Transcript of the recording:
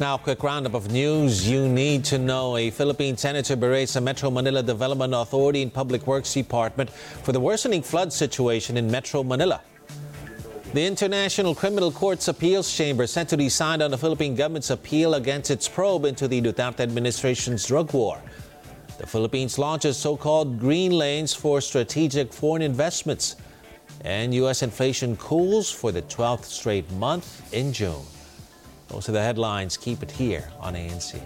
Now, a quick roundup of news you need to know. A Philippine senator berates the Metro Manila Development Authority and Public Works Department for the worsening flood situation in Metro Manila. The International Criminal Court's appeals chamber set to decide on the Philippine government's appeal against its probe into the Duterte administration's drug war. The Philippines launches so-called green lanes for strategic foreign investments. And U.S. inflation cools for the 12th straight month in June. Those are the headlines. Keep it here on ANC.